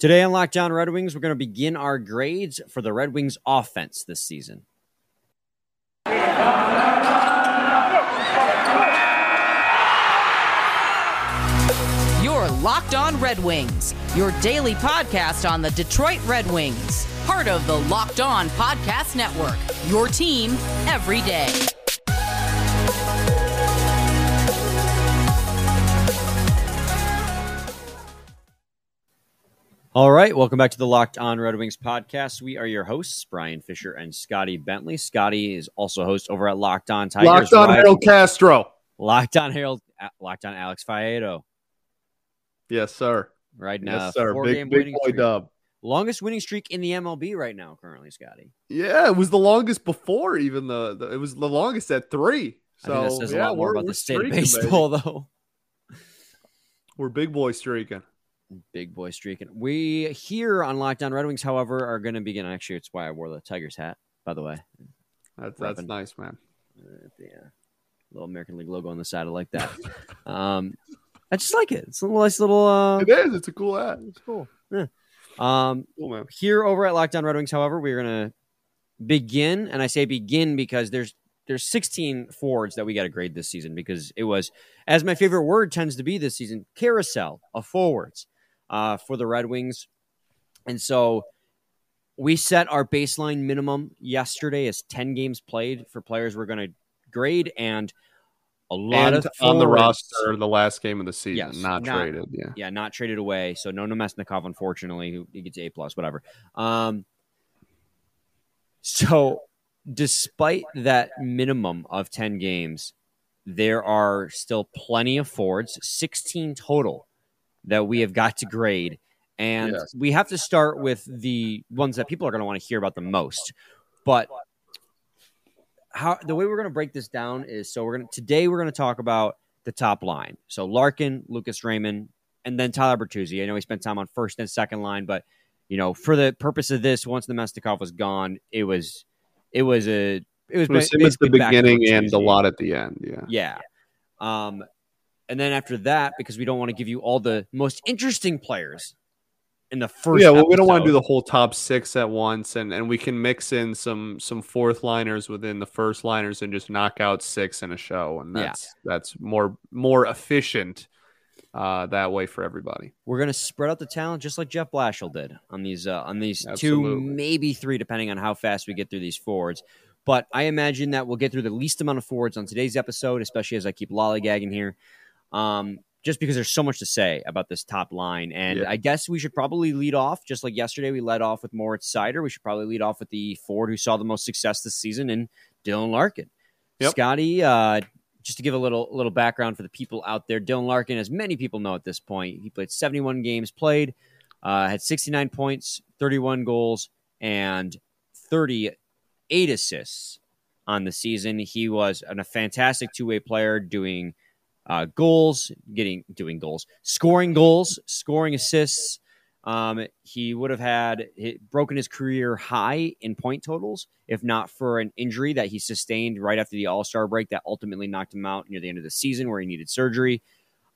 Today on Locked On Red Wings, we're going to begin our grades for the Red Wings offense this season. Your Locked On Red Wings, your daily podcast on the Detroit Red Wings, part of the Locked On Podcast Network. Your team every day. All right, welcome back to the Locked On Red Wings podcast. We are your hosts, Brian Fisher and Scotty Bentley. Scotty is also host over at Locked On Tigers. Locked on Harold Castro. Locked On Harold. Uh, Locked On Alex Faedo. Yes, sir. Right now, yes, sir. Big, big boy streak. dub. Longest winning streak in the MLB right now, currently, Scotty. Yeah, it was the longest before even the, the it was the longest at three. So I think that says yeah, a lot more we're- about we're the state of streaking, baby. baseball, though. We're big boy streaking. Big boy streaking. We here on Locked On Red Wings, however, are going to begin. Actually, it's why I wore the Tigers hat, by the way. That's that's nice, man. Uh, uh, little American League logo on the side. I like that. um, I just like it. It's a nice little. Uh, It is. It's a cool hat. it's cool. Yeah. Um, Cool, man. here over at Locked On Red Wings, however, we're gonna begin, and I say begin because there's there's 16 forwards that we got to grade this season because it was, as my favorite word tends to be this season, carousel of forwards uh, for the Red Wings, and so we set our baseline minimum yesterday as 10 games played for players we're going to grade, and a lot And of on the roster the last game of the season, Yes, not, not- traded. Yeah. yeah, not traded away. So no Namestnikov, unfortunately, who he gets A plus, whatever. Um, so despite that minimum of ten games, there are still plenty of forwards, sixteen total, that we have got to grade, and Yes. we have to start with the ones that people are going to want to hear about the most. But how the way we're going to break this down is so we're going to today we're going to talk about the top line. So Larkin, Lucas Raymond, and then Tyler Bertuzzi. I know he spent time on first and second line, but you know, for the purpose of this, once Namestnikov was gone, it was it was a it was, It was him at the basically beginning and a lot at the end. Yeah. Yeah. Um, and then after that, because we don't want to give you all the most interesting players in the first. yeah, well, we don't want to do the whole top six at once, and, and we can mix in some some fourth liners within the first liners and just knock out six in a show, and Yeah. that's that's more more efficient uh, that way for everybody. We're gonna spread out the talent just like Jeff Blashill did on these uh, on these two, maybe three, depending on how fast we get through these forwards. But I imagine that we'll get through the least amount of forwards on today's episode, especially as I keep lollygagging here. Um, just because there's so much to say about this top line, and Yeah. I guess we should probably lead off just like yesterday. We led off with Moritz Seider. We should probably lead off with the Ford who saw the most success this season in Dylan Larkin. Yep. Scotty, uh, just to give a little little background for the people out there, Dylan Larkin, as many people know at this point, he played 71 games played, uh, had 69 points, 31 goals, and 38 assists on the season. He was an, a fantastic two way player, doing uh, goals, getting doing goals, scoring goals, scoring assists. Um, he would have had broken his career high in point totals if not for an injury that he sustained right after the All Star break that ultimately knocked him out near the end of the season where he needed surgery.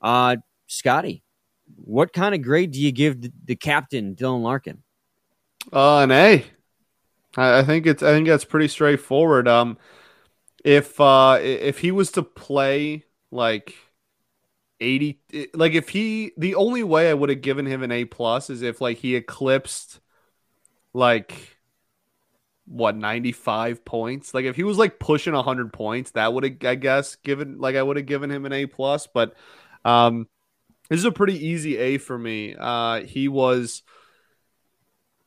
Uh, Scotty, what kind of grade do you give the, the captain Dylan Larkin? Uh, an A. I, I think it's I think that's pretty straightforward. Um, if uh if he was to play like eighty, like if he the only way I would have given him an A plus is if like he eclipsed like what 95 points? Like if he was like pushing 100 points that would have i guess given like i would have given him an a plus but um this is a pretty easy a for me. Uh he was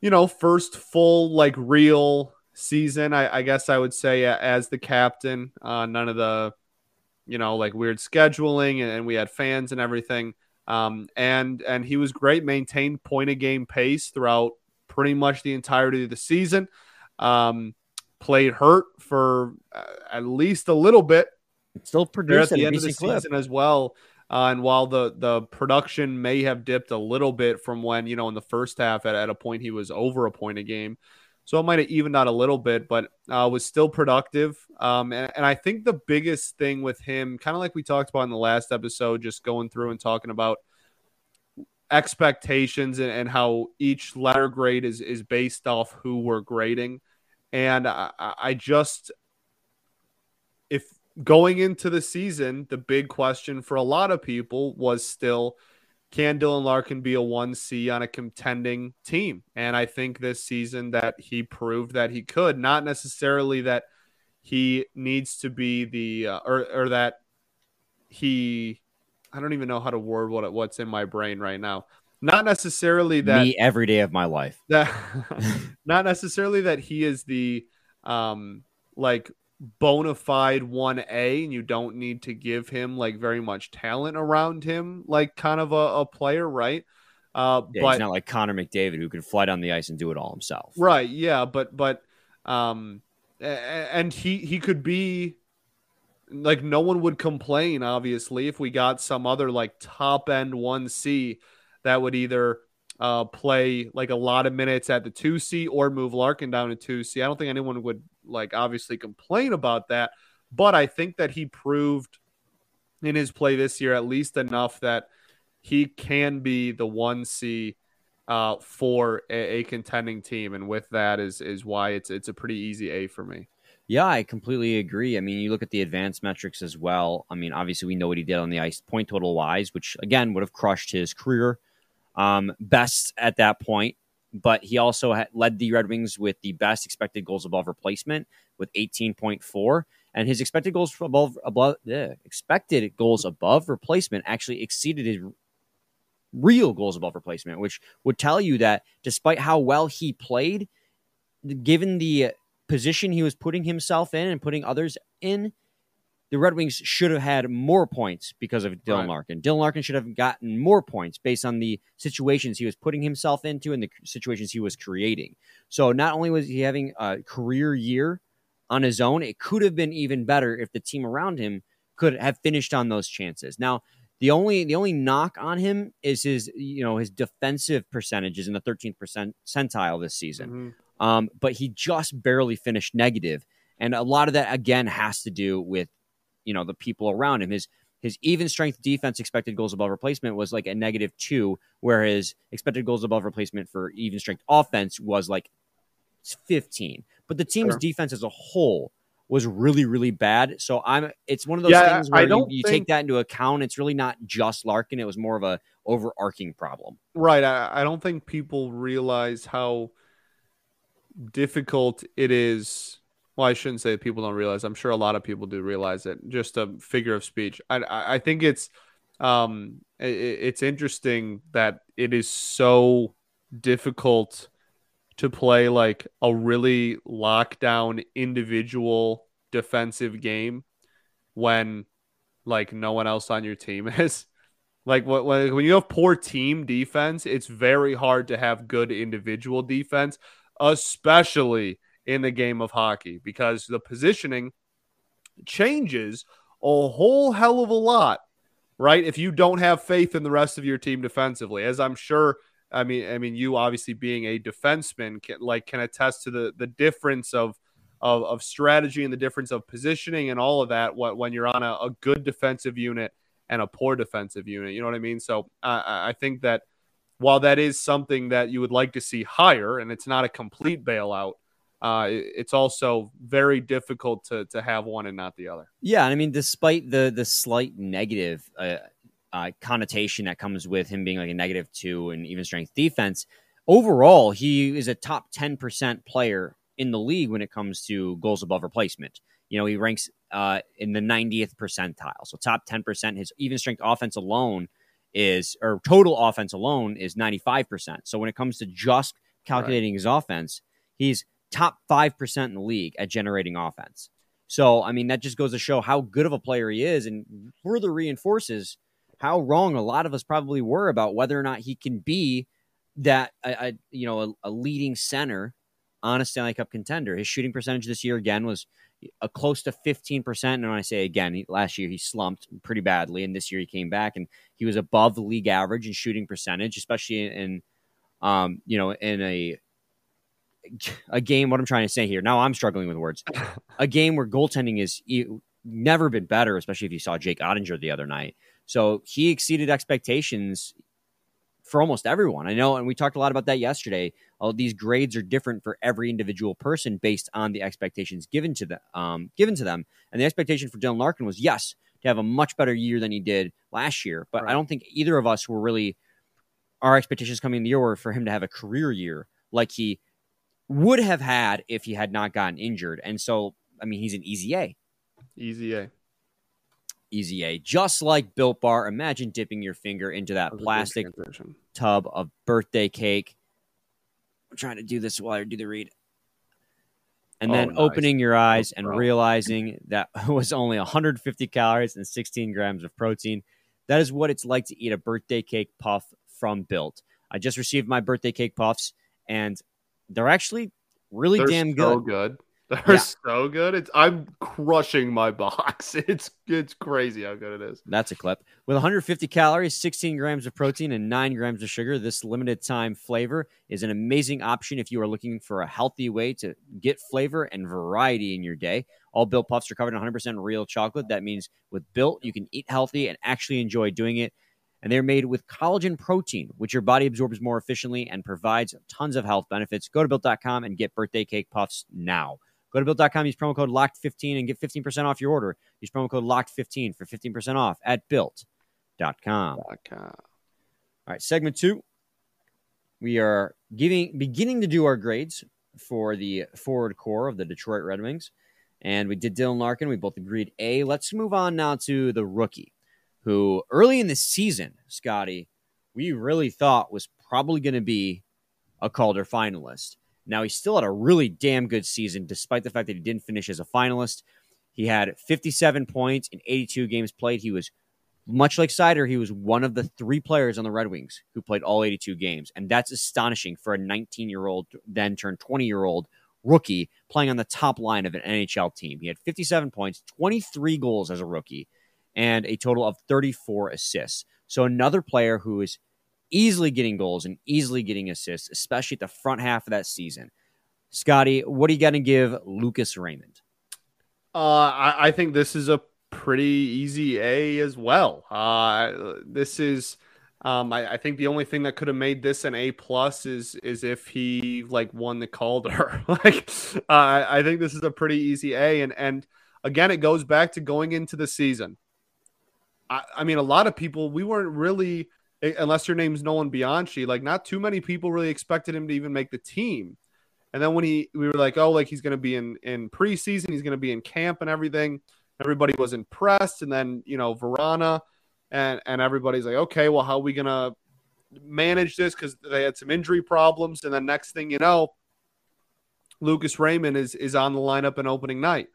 you know first full like real season i, I guess i would say as the captain. Uh none of the you know like weird scheduling and, we had fans and everything um and and he was great maintained point a game pace throughout pretty much the entirety of the season um, played hurt for uh, at least a little bit Still produced at the end of the clip. season as well. Uh, and while the the production may have dipped a little bit from when you know in the first half at, at a point he was over a point a game, so it might have evened out a little bit, but uh, was still productive. Um, and, and I think the biggest thing with him, kind of like we talked about in the last episode, just going through and talking about expectations and, and, how each letter grade is is based off who we're grading. And I, I just if going into the season, the big question for a lot of people was still can Dylan Larkin be a 1C on a contending team? And I think this season that he proved that he could, not necessarily that he needs to be the uh, or or that he I don't even know how to word what what's in my brain right now. Not necessarily that me every day of my life. That not necessarily that he is the um like bona fide 1A and you don't need to give him like very much talent around him, like kind of a, a player, right? Uh, yeah, but he's not like Connor McDavid who can fly down the ice and do it all himself. Right. Yeah. But, but, um, and he, he could be like, no one would complain, obviously, if we got some other like top end 1C that would either uh, play like a lot of minutes at the 2C or move Larkin down to 2C. I don't think anyone would like obviously complain about that, but I think that he proved in his play this year at least enough that he can be the 1C uh, for a, a contending team and with that is is why it's it's a pretty easy A for me. Yeah, I completely agree. I mean, you look at the advanced metrics as well. I mean, obviously, we know what he did on the ice, point total wise, which again would have crushed his career um, best at that point. But he also had led the Red Wings with the best expected goals above replacement with 18.4, and his expected goals above above yeah, expected goals above replacement actually exceeded his real goals above replacement, which would tell you that despite how well he played, given the position he was putting himself in and putting others in, the Red Wings should have had more points because of Dylan right. Larkin. Dylan Larkin should have gotten more points based on the situations he was putting himself into and the situations he was creating. So not only was he having a career year on his own, it could have been even better if the team around him could have finished on those chances. Now, the only the only knock on him is his you know his defensive percentages in the 13th percentile this season. Mm-hmm. Um, but he just barely finished negative, and a lot of that again has to do with you know the people around him. His his even strength defense expected goals above replacement was like a negative two, whereas expected goals above replacement for even strength offense was like 15. But the team's sure. defense as a whole was really, really bad. So I'm it's one of those yeah, things where you, you think... take that into account. It's really not just Larkin. It was more of a overarching problem. Right. I, I don't think people realize how difficult it is well, I shouldn't say people don't realize. I'm sure a lot of people do realize it. Just a figure of speech. I I think it's um it, it's interesting that it is so difficult to play like a really lockdown individual defensive game when like no one else on your team is. Like when, when you have poor team defense, it's very hard to have good individual defense, especially in the game of hockey because the positioning changes a whole hell of a lot, right? If you don't have faith in the rest of your team defensively, as I'm sure. I mean, I mean, you obviously being a defenseman can like can attest to the the difference of of, of strategy and the difference of positioning and all of that. What when you're on a, a good defensive unit and a poor defensive unit, you know what I mean. So I think that while that is something that you would like to see higher, and it's not a complete bailout, uh, it's also very difficult to to have one and not the other. Yeah, I mean, despite the the slight negative uh, uh, connotation that comes with him being like a negative two and even strength defense, overall he is a top ten percent player in the league when it comes to goals above replacement. You know, he ranks uh, in the 90th percentile, so top ten percent. His even strength offense alone is, or total offense alone is 95 percent. So when it comes to just calculating right. his offense, he's top 5% in the league at generating offense. So, I mean, that just goes to show how good of a player he is and further reinforces how wrong a lot of us probably were about whether or not he can be that, a, a you know, a, a, leading center on a Stanley Cup contender. His shooting percentage this year, again, was a close to 15%. And when I say again, he, last year he slumped pretty badly. And this year he came back and he was above the league average in shooting percentage, especially in, in um, you know, in a a game. What I'm trying to say here. Now I'm struggling with words. a game where goaltending is never been better, especially if you saw Jake Oettinger the other night. So he exceeded expectations for almost everyone. I know, and we talked a lot about that yesterday. All these grades are different for every individual person based on the expectations given to them. Um, given to them, and the expectation for Dylan Larkin was yes to have a much better year than he did last year. But right. I don't think either of us were really our expectations coming in the year were for him to have a career year like he would have had if he had not gotten injured. And so, I mean, he's an easy A. Easy A. Easy A. Just like Built Bar, imagine dipping your finger into that, that plastic tub of birthday cake. I'm trying to do this while I do the read. And oh, then nice. opening your eyes and realizing that was only 150 calories and 16 grams of protein. That is what it's like to eat a birthday cake puff from Built. I just received my birthday cake puffs, and they're actually really they're damn good. So good. They're yeah. so good. It's I'm crushing my box. It's it's crazy how good it is. That's a clip. With 150 calories, 16 grams of protein, and 9 grams of sugar, this limited time flavor is an amazing option if you are looking for a healthy way to get flavor and variety in your day. All Built Puffs are covered in 100% real chocolate. That means with Built, you can eat healthy and actually enjoy doing it and they're made with collagen protein, which your body absorbs more efficiently and provides tons of health benefits. Go to built.com and get birthday cake puffs now. Go to built.com, use promo code LOCKED15 and get 15% off your order. Use promo code LOCKED15 for 15% off at built.com. All right, segment two. We are giving beginning to do our grades for the forward core of the Detroit Red Wings. And we did Dylan Larkin. We both agreed A. Let's move on now to the rookie who early in the season, Scotty, we really thought was probably going to be a Calder finalist. Now, he still had a really damn good season, despite the fact that he didn't finish as a finalist. He had 57 points in 82 games played. He was, much like Seider, he was one of the three players on the Red Wings who played all 82 games. And that's astonishing for a 19 year old, then turned 20 year old rookie playing on the top line of an NHL team. He had 57 points, 23 goals as a rookie and a total of 34 assists. So another player who is easily getting goals and easily getting assists, especially at the front half of that season. Scotty, what are you going to give Lucas Raymond? Uh, I, I, think this is a pretty easy A as well. Uh, this is, um, I, I, think the only thing that could have made this an A plus is is if he like won the Calder. like, uh, I think this is a pretty easy A, and and again, it goes back to going into the season. I, I mean, a lot of people, we weren't really, unless your name's Nolan Bianchi, like not too many people really expected him to even make the team. And then when he, we were like, oh, like he's going to be in in preseason, he's going to be in camp and everything. Everybody was impressed, and then you know Vrana, and and everybody's like, okay, well, how are we going to manage this? Because they had some injury problems, and then next thing you know, Lucas Raymond is is on the lineup in opening night,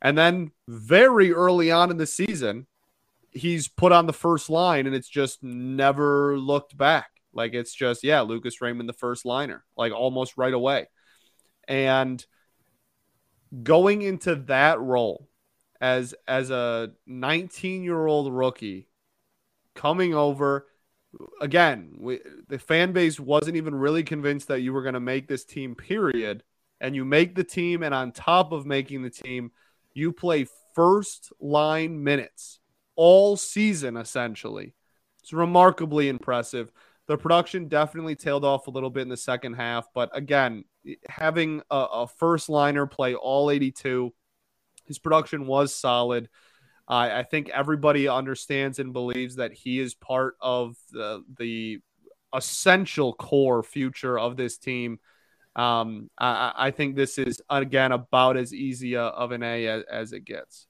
and then very early on in the season, he's put on the first line and it's just never looked back. Like it's just, yeah, Lucas Raymond, the first liner, like almost right away. And going into that role as as a 19 year old rookie coming over again we, the fan base wasn't even really convinced that you were going to make this team period and you make the team and on top of making the team you play first line minutes all season, essentially. It's remarkably impressive. The production definitely tailed off a little bit in the second half, but again, having a, a first liner play all 82, his production was solid. Uh, I think everybody understands and believes that he is part of the, the essential core future of this team. Um, I, I, think this is again about as easy a, of an A as, as, it gets.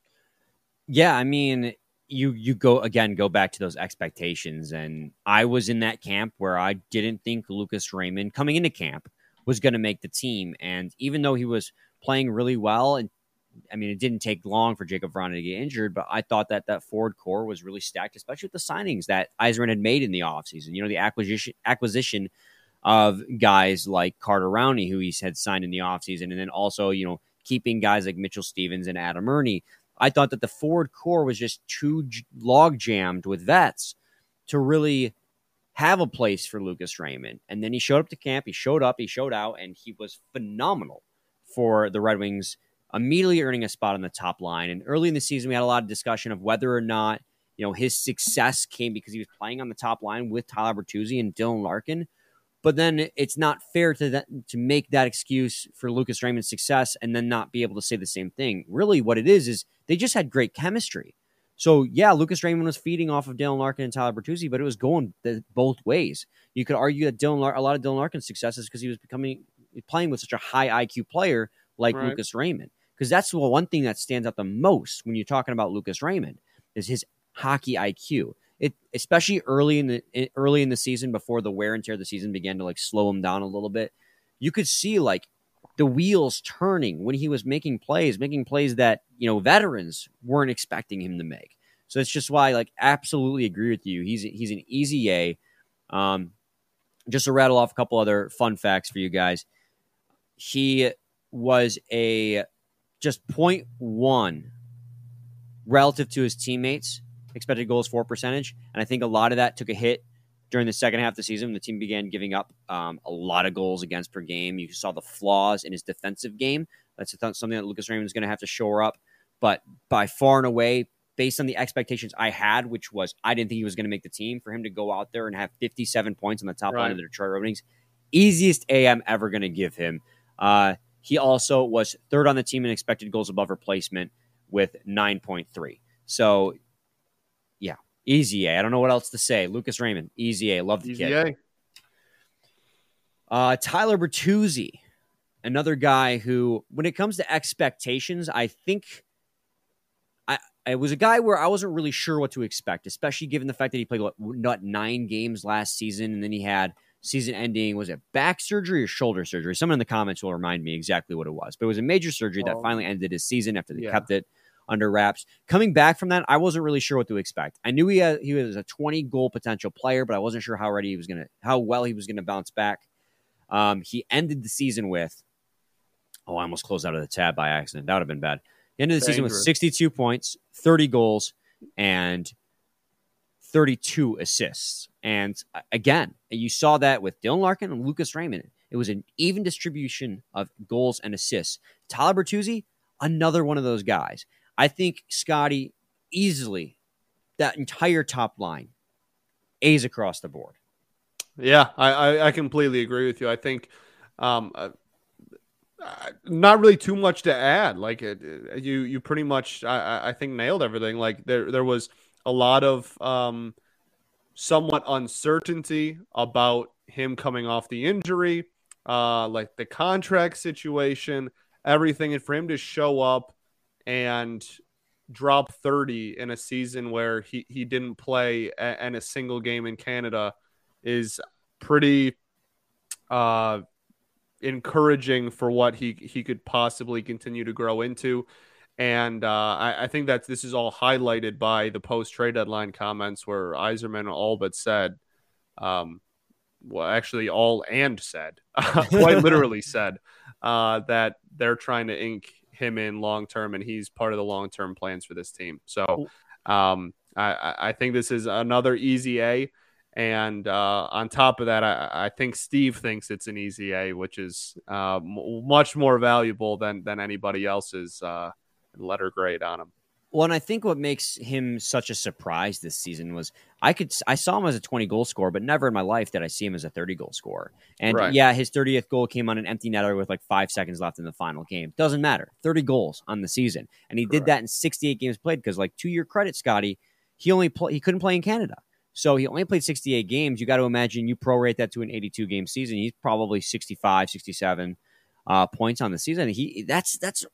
Yeah, I mean, you you go again go back to those expectations. And i was in that camp where i didn't think lucas raymond coming into camp was going to make the team. And even though he was playing really well and i mean it didn't take long for jakub vrana to get injured but i thought that that forward core was really stacked especially with the signings that Yzerman had made in the offseason. You know the acquisition acquisition of guys like carter rowney who he had signed in the offseason and then also you know keeping guys like mitchell stevens and adam erne I thought that the forward core was just too log jammed with vets to really have a place for Lucas Raymond. And then he showed up to camp, he showed up, he showed out, and he was phenomenal for the Red Wings, immediately earning a spot on the top line. And early in the season, we had a lot of discussion of whether or not you know his success came because he was playing on the top line with Tyler Bertuzzi and Dylan Larkin. But then it's not fair to that to make that excuse for Lucas Raymond's success and then not be able to say the same thing. Really, what it is is they just had great chemistry. So yeah, Lucas Raymond was feeding off of Dylan Larkin and Tyler Bertuzzi, but it was going both ways. You could argue that Dylan Lar- a lot of Dylan Larkin's success is because he was becoming playing with such a high IQ player like right. Lucas Raymond. Because that's the one thing that stands out the most when you're talking about Lucas Raymond is his hockey IQ. It especially early in the early in the season before the wear and tear of the season began to like slow him down a little bit. You could see like the wheels turning when he was making plays, making plays that you know veterans weren't expecting him to make. So it's just why, like, absolutely agree with you. He's he's an easy A. Um, just to rattle off a couple other fun facts for you guys. He was a just 0.1 relative to his teammates expected goals for percentage. And I think a lot of that took a hit during the second half of the season. The team began giving up um, a lot of goals against per game. You saw the flaws in his defensive game. That's something that Lucas Raymond is going to have to shore up. But by far and away, based on the expectations I had, which was I didn't think he was going to make the team, for him to go out there and have 57 points on the top right. line of the Detroit Red Wings, easiest A I'm ever going to give him. Uh, he also was third on the team in expected goals above replacement with 9.3. So, easy A. I don't know what else to say. Lucas Raymond, easy A. Love the easy kid. A. Uh, Tyler Bertuzzi, another guy who, when it comes to expectations, I think I it was a guy where I wasn't really sure what to expect, especially given the fact that he played what, not nine games last season, and then he had – season ending was it back surgery or shoulder surgery? Someone in the comments will remind me exactly what it was. But it was a major surgery that oh. finally ended his season after they yeah. kept it under wraps. Coming back from that, I wasn't really sure what to expect. I knew he had, he was a 20 goal potential player, but I wasn't sure how ready he was going to how well he was going to bounce back. Um, he ended the season with oh, I almost closed out of the tab by accident. That would have been bad. He ended the season with 62 points, 30 goals, and 32 assists. And uh, again, you saw that with Dylan Larkin and Lucas Raymond. It was an even distribution of goals and assists. Tyler Bertuzzi, another one of those guys. I think Scotty easily that entire top line A's across the board. Yeah, I, I, completely agree with you. I think um, uh, not really too much to add. Like it, you, you pretty much I, I think nailed everything. Like there, there was a lot of um, somewhat uncertainty about him coming off the injury, uh, like the contract situation, everything. And for him to show up and drop 30 in a season where he, he didn't play a, in a single game in Canada is pretty uh, encouraging for what he, he could possibly continue to grow into. And uh, I, I, think that this is all highlighted by the post trade deadline comments where Yzerman all but said, um, well, actually, all and said, quite literally said, uh, that they're trying to ink him in long term and he's part of the long term plans for this team. So um, I, I, think this is another easy A. And uh, on top of that, I, I, think Steve thinks it's an easy A, which is uh, m- much more valuable than than anybody else's uh, letter grade on him. Well, and I think what makes him such a surprise this season was I could I saw him as a 20 goal scorer, but never in my life did I see him as a 30 goal scorer. And right. yeah, his 30th goal came on an empty netter with like five seconds left in the final game. Doesn't matter. 30 goals on the season, and he Correct. did that in 68 games played. Because like to your credit, Scotty, he only play, he couldn't play in Canada, so he only played 68 games. You got to imagine you prorate that to an 82 game season. He's probably 65, 67 uh, points on the season. He that's that's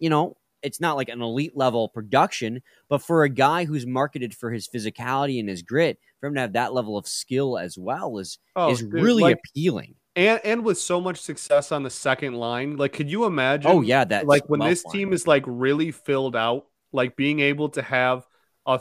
you know it's not like an elite level production, but for a guy who's marketed for his physicality and his grit, for him to have that level of skill as well is oh, is dude, really like, appealing. And and with so much success on the second line, like could you imagine? Oh yeah, that like when this line. team is like really filled out, like being able to have a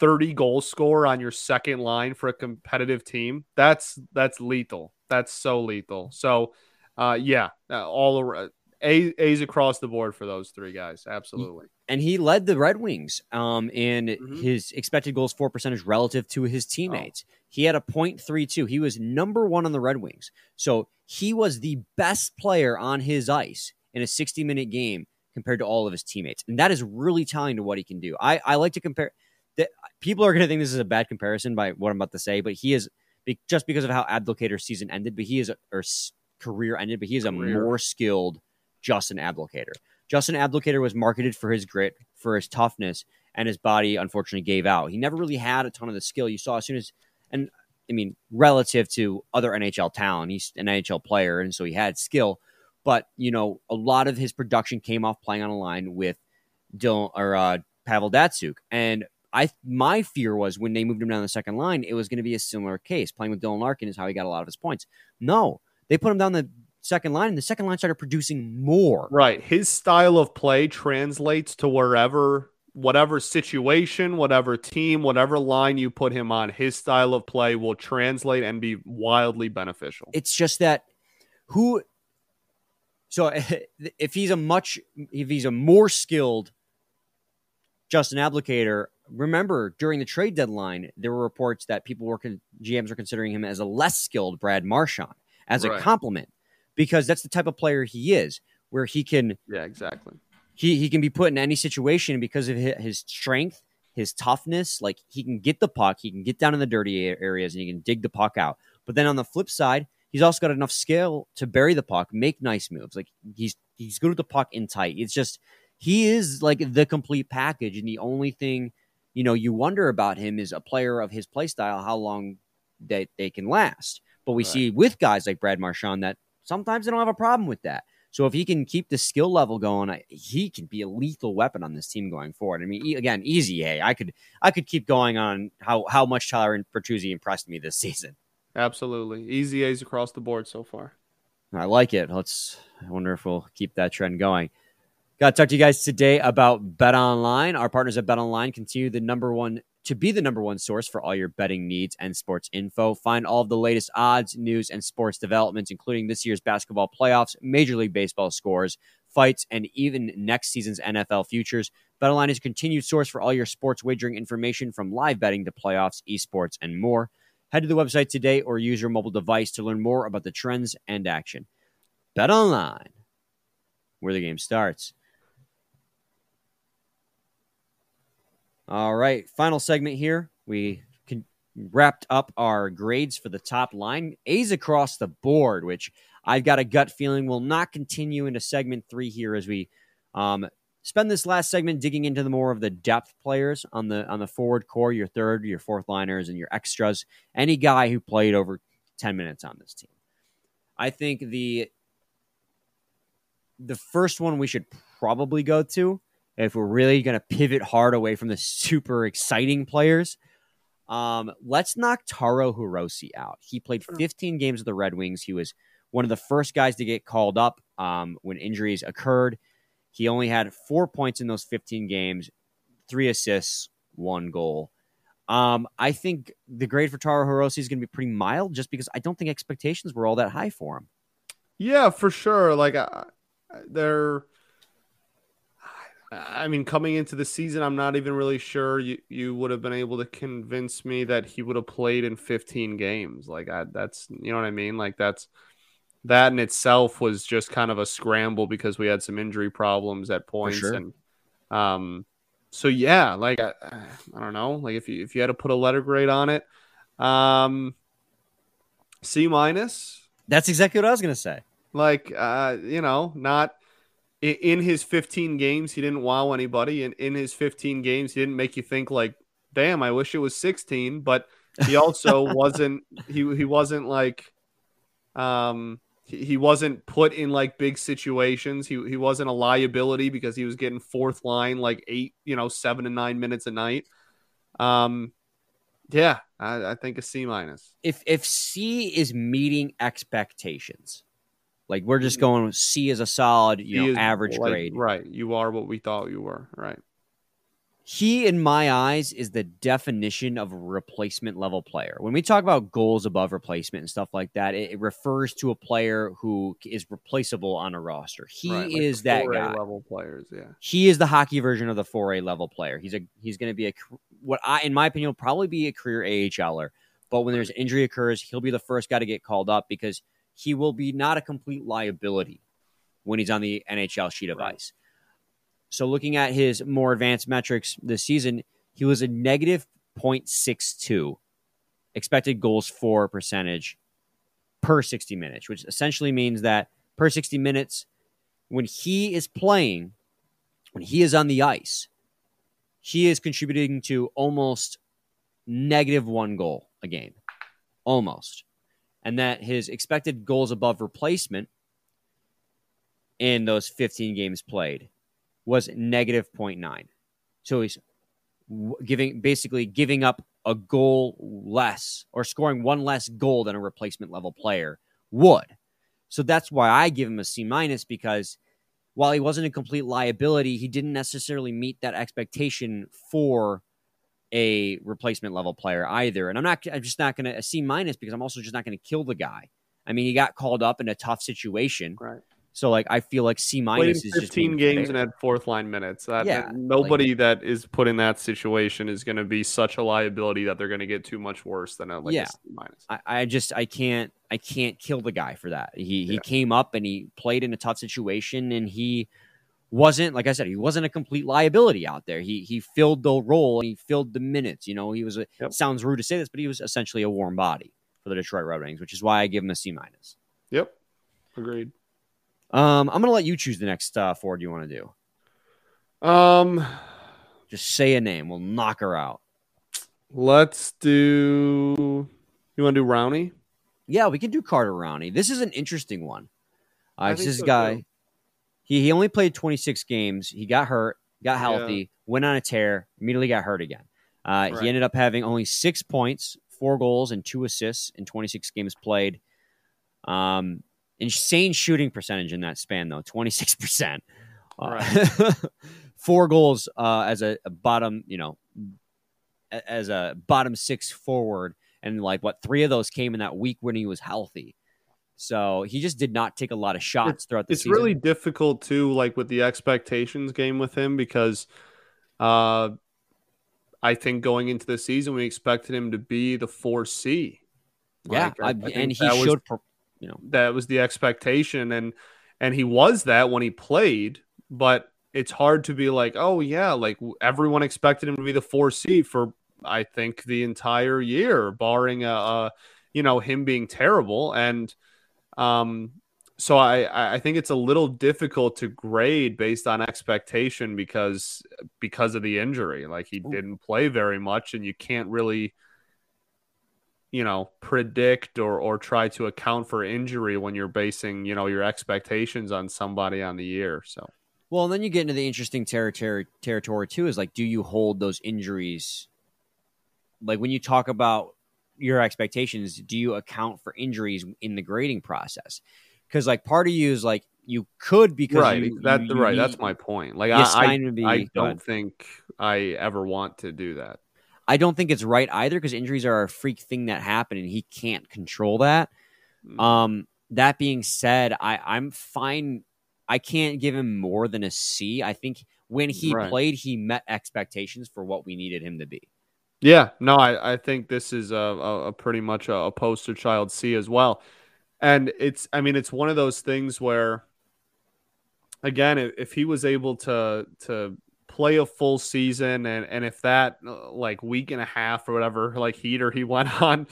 30 goal score on your second line for a competitive team, that's that's lethal. That's so lethal. So, uh, yeah, uh, all around a, A's across the board for those three guys. Absolutely. And he led the Red Wings um, in mm-hmm. his expected goals for percentage relative to his teammates. Oh. He had a .32. He was number one on the Red Wings. So he was the best player on his ice in a 60 minute game compared to all of his teammates. And that is really telling to what he can do. I, I like to compare that people are going to think this is a bad comparison by what I'm about to say, but he is just because of how Abdelkader's season ended, but he is or career ended, but he is a career. more skilled Justin Abdelkader. Justin Abdelkader was marketed for his grit, for his toughness, and his body unfortunately gave out. He never really had a ton of the skill you saw as soon as, and I mean, relative to other NHL talent, he's an NHL player, and so he had skill. But you know, a lot of his production came off playing on a line with Dylan or uh, Pavel Datsyuk, and I my fear was when they moved him down the second line, it was going to be a similar case. Playing with Dylan Larkin is how he got a lot of his points. No, they put him down the second line, and the second line started producing more. Right, his style of play translates to wherever, whatever situation, whatever team, whatever line you put him on. His style of play will translate and be wildly beneficial. It's just that who. So if he's a much, if he's a more skilled Justin Abdelkader, remember during the trade deadline, there were reports that people were con- GMs were considering him as a less skilled Brad Marchand as right. a compliment because that's the type of player he is, where he can yeah exactly he he can be put in any situation because of his strength, his toughness. Like he can get the puck, he can get down in the dirty areas, and he can dig the puck out. But then on the flip side, he's also got enough skill to bury the puck, make nice moves. Like he's he's good with the puck in tight. It's just he is like the complete package, and the only thing you know, you wonder about him is a player of his play style, how long they, they can last. But we right. see with guys like Brad Marchand that sometimes they don't have a problem with that. So if he can keep the skill level going, he can be a lethal weapon on this team going forward. I mean, again, easy A. I could I could keep going on how how much Tyler Bertuzzi impressed me this season. Absolutely, easy A's across the board so far. I like it. Let's. I wonder if we'll keep that trend going. Got to talk to you guys today about Bet Online. Our partners at Bet Online continue the number one to be the number one source for all your betting needs and sports info. Find all of the latest odds, news, and sports developments, including this year's basketball playoffs, Major League Baseball scores, fights, and even next season's NFL futures. BetOnline is a continued source for all your sports wagering information from live betting to playoffs, esports, and more. Head to the website today or use your mobile device to learn more about the trends and action. BetOnline, where the game starts. All right, final segment here. We can, wrapped up our grades for the top line. A's across the board, which I've got a gut feeling will not continue into segment three here as we um, spend this last segment digging into the more of the depth players on the on the forward core, your third, your fourth liners, and your extras. Any guy who played over ten minutes on this team. I think the the first one we should probably go to if we're really going to pivot hard away from the super exciting players, um, let's knock Taro Hirose out. He played 15 games with the Red Wings. He was one of the first guys to get called up um, when injuries occurred. He only had four points in those 15 games, three assists, one goal. Um, I think the grade for Taro Hirose is going to be pretty mild just because I don't think expectations were all that high for him. Yeah, for sure. Like, uh, they're I mean, coming into the season, I'm not even really sure you, you would have been able to convince me that he would have played in 15 games. Like, I, that's, you know what I mean? Like, that's that in itself was just kind of a scramble because we had some injury problems at points. Sure. And, um, so yeah, like, I, I don't know, like if you, if you had to put a letter grade on it, um, C minus. That's exactly what I was going to say. Like, uh, you know, not, in his 15 games, he didn't wow anybody. And in his 15 games, he didn't make you think like, damn, I wish it was 16. But he also wasn't he he wasn't like um he, he wasn't put in like big situations. He he wasn't a liability because he was getting fourth line like eight, you know, seven to nine minutes a night. Um yeah, I, I think a C minus. If if C is meeting expectations, like we're just mm-hmm. going C as a solid, you know, is, average like, grade. Right. You are what we thought you were. Right. He, in my eyes, is the definition of a replacement level player. When we talk about goals above replacement and stuff like that, it, it refers to a player who is replaceable on a roster. He right, like is that guy. Level players, yeah. He is the hockey version of the 4A level player. He's a he's going to be a what I, in my opinion, will probably be a career AHLer. But when there's injury occurs, he'll be the first guy to get called up because he will be not a complete liability when he's on the NHL sheet of right. ice. So, looking at his more advanced metrics this season, he was a negative 0.62 expected goals for percentage per 60 minutes, which essentially means that per 60 minutes, when he is playing, when he is on the ice, he is contributing to almost negative one goal a game. Almost. And that his expected goals above replacement in those 15 games played was negative 0.9. So he's giving basically giving up a goal less or scoring one less goal than a replacement level player would. So that's why I give him a C minus because while he wasn't a complete liability, he didn't necessarily meet that expectation for a replacement level player either. And I'm not I'm just not going to a C minus because I'm also just not going to kill the guy. I mean, he got called up in a tough situation. Right. So like I feel like C minus is just 15 games and had fourth line minutes. That, yeah, nobody like, that is put in that situation is going to be such a liability that they're going to get too much worse than a like yeah. minus. I, I, just I can't I can't kill the guy for that. He he yeah. came up and he played in a tough situation and he wasn't like I said he wasn't a complete liability out there. He he filled the role and he filled the minutes. You know he was a yep. sounds rude to say this, but he was essentially a warm body for the Detroit Red Wings, which is why I give him a C minus. Yep, agreed. Um, I'm gonna let you choose the next uh, Ford you want to do. Um, just say a name. We'll knock her out. Let's do. You want to do Rowney? Yeah, we can do Carter Rowney. This is an interesting one. Uh, this so guy, too. He he only played 26 games. He got hurt, got healthy, yeah. went on a tear, immediately got hurt again. Uh, right. He ended up having only six points, four goals, and two assists in 26 games played. Um, insane shooting percentage in that span though 26% uh, right. four goals uh, as a, a, bottom you know as a bottom six forward and like what three of those came in that week when he was healthy so he just did not take a lot of shots throughout the season. it's season. really difficult too like with the expectations game with him because uh i think going into the season we expected him to be the 4c yeah I, I and he should was, you know that was the expectation and and he was that when he played but it's hard to be like oh yeah like everyone expected him to be the 4c for i think the entire year barring a, a you know him being terrible and um so I, I think it's a little difficult to grade based on expectation because because of the injury. Like he didn't play very much, and you can't really you know predict or or try to account for injury when you're basing you know your expectations on somebody on the year. So. Well and then you get into the interesting territory territory too is like do you hold those injuries? Like when you talk about your expectations do you account for injuries in the grading process because like part of you is like you could because right you, that you, right that's my point like i, I, I don't think i ever want to do that I don't think it's right either because injuries are a freak thing that happen and he can't control that. Mm. Um, that being said, I, I'm fine. I can't give him more than a C. I think when he right. played, he met expectations for what we needed him to be. Yeah, no, I, I think this is a, a, a pretty much a, a poster child C as well. And it's, I mean, it's one of those things where, again, if he was able to to play a full season and and if that uh, like week and a half or whatever like heater he went on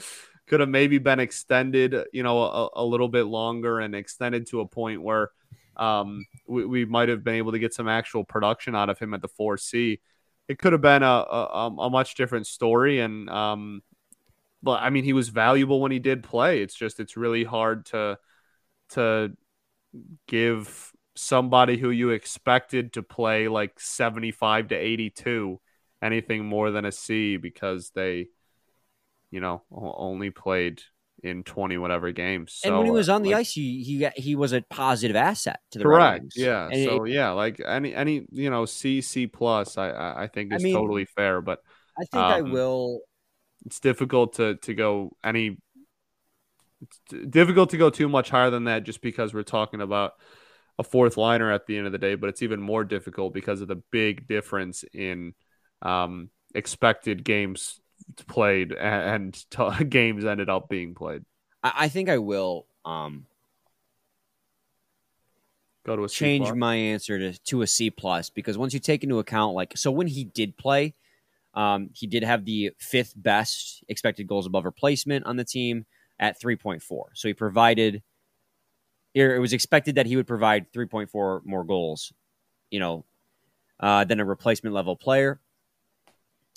could have maybe been extended you know a, a little bit longer and extended to a point where um, we, we might have been able to get some actual production out of him at the 4c it could have been a, a, a much different story. And um but i mean he was valuable when he did play. It's just it's really hard to to give somebody who you expected to play like 75 to 82 anything more than a C because they you know only played in 20 whatever games. So, and when he was on the like, ice he he he was a positive asset to the Correct. Yeah. And so it, yeah, like any any you know C C plus I I think is I mean, totally fair, but I think um, I will it's difficult to to go any it's difficult to go too much higher than that just because we're talking about a fourth liner at the end of the day, but it's even more difficult because of the big difference in um, expected games played and, t- games ended up being played. I, I think I will um, go to a change my answer to, to a C plus because once you take into account like so when he did play, Um, he did have the fifth best expected goals above replacement on the team at 3.4. So he provided, it was expected that he would provide 3.4 more goals, you know, uh, than a replacement level player.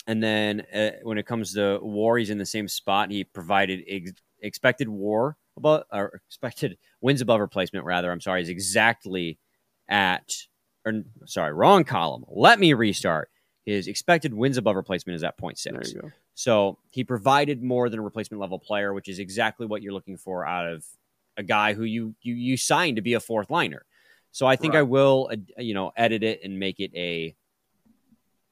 And then uh, when it comes to war, he's in the same spot. He provided ex- expected war above, or expected wins above replacement, rather. I'm sorry, is exactly at, or sorry, wrong column. Let me restart. His expected wins above replacement is at 0.6. So he provided more than a replacement level player, which is exactly what you're looking for out of a guy who you you you signed to be a fourth liner. So I think right. I will, uh, you know, edit it and make it a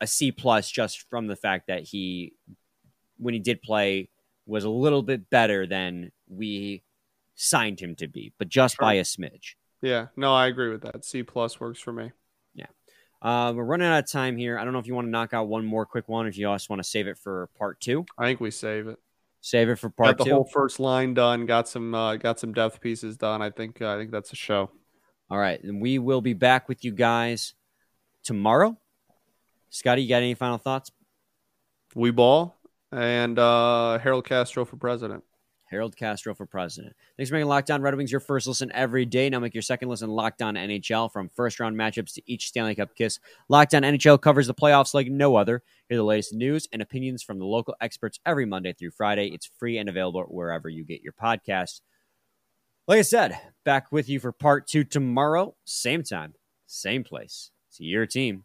a C plus just from the fact that he, when he did play, was a little bit better than we signed him to be, but just sure. by a smidge. Yeah, no, I agree with that. C plus works for me. Uh, we're running out of time here. I don't know if you want to knock out one more quick one, or if you also want to save it for part two. I think we save it. Save it for part got the two. whole first line done. Got some uh, got some depth pieces done. I think uh, I think that's a show. All right, and we will be back with you guys tomorrow. Scotty, you got any final thoughts? We ball and uh, Harold Castro for president. Harold Castro for president. Thanks for making Locked On Red Wings your first listen every day. Now make your second listen Locked On NHL from first round matchups to each Stanley Cup kiss. Locked On NHL covers the playoffs like no other. Hear the latest news and opinions from the local experts every Monday through Friday. It's free and available wherever you get your podcasts. Like I said, back with you for part two tomorrow, same time, same place. See your team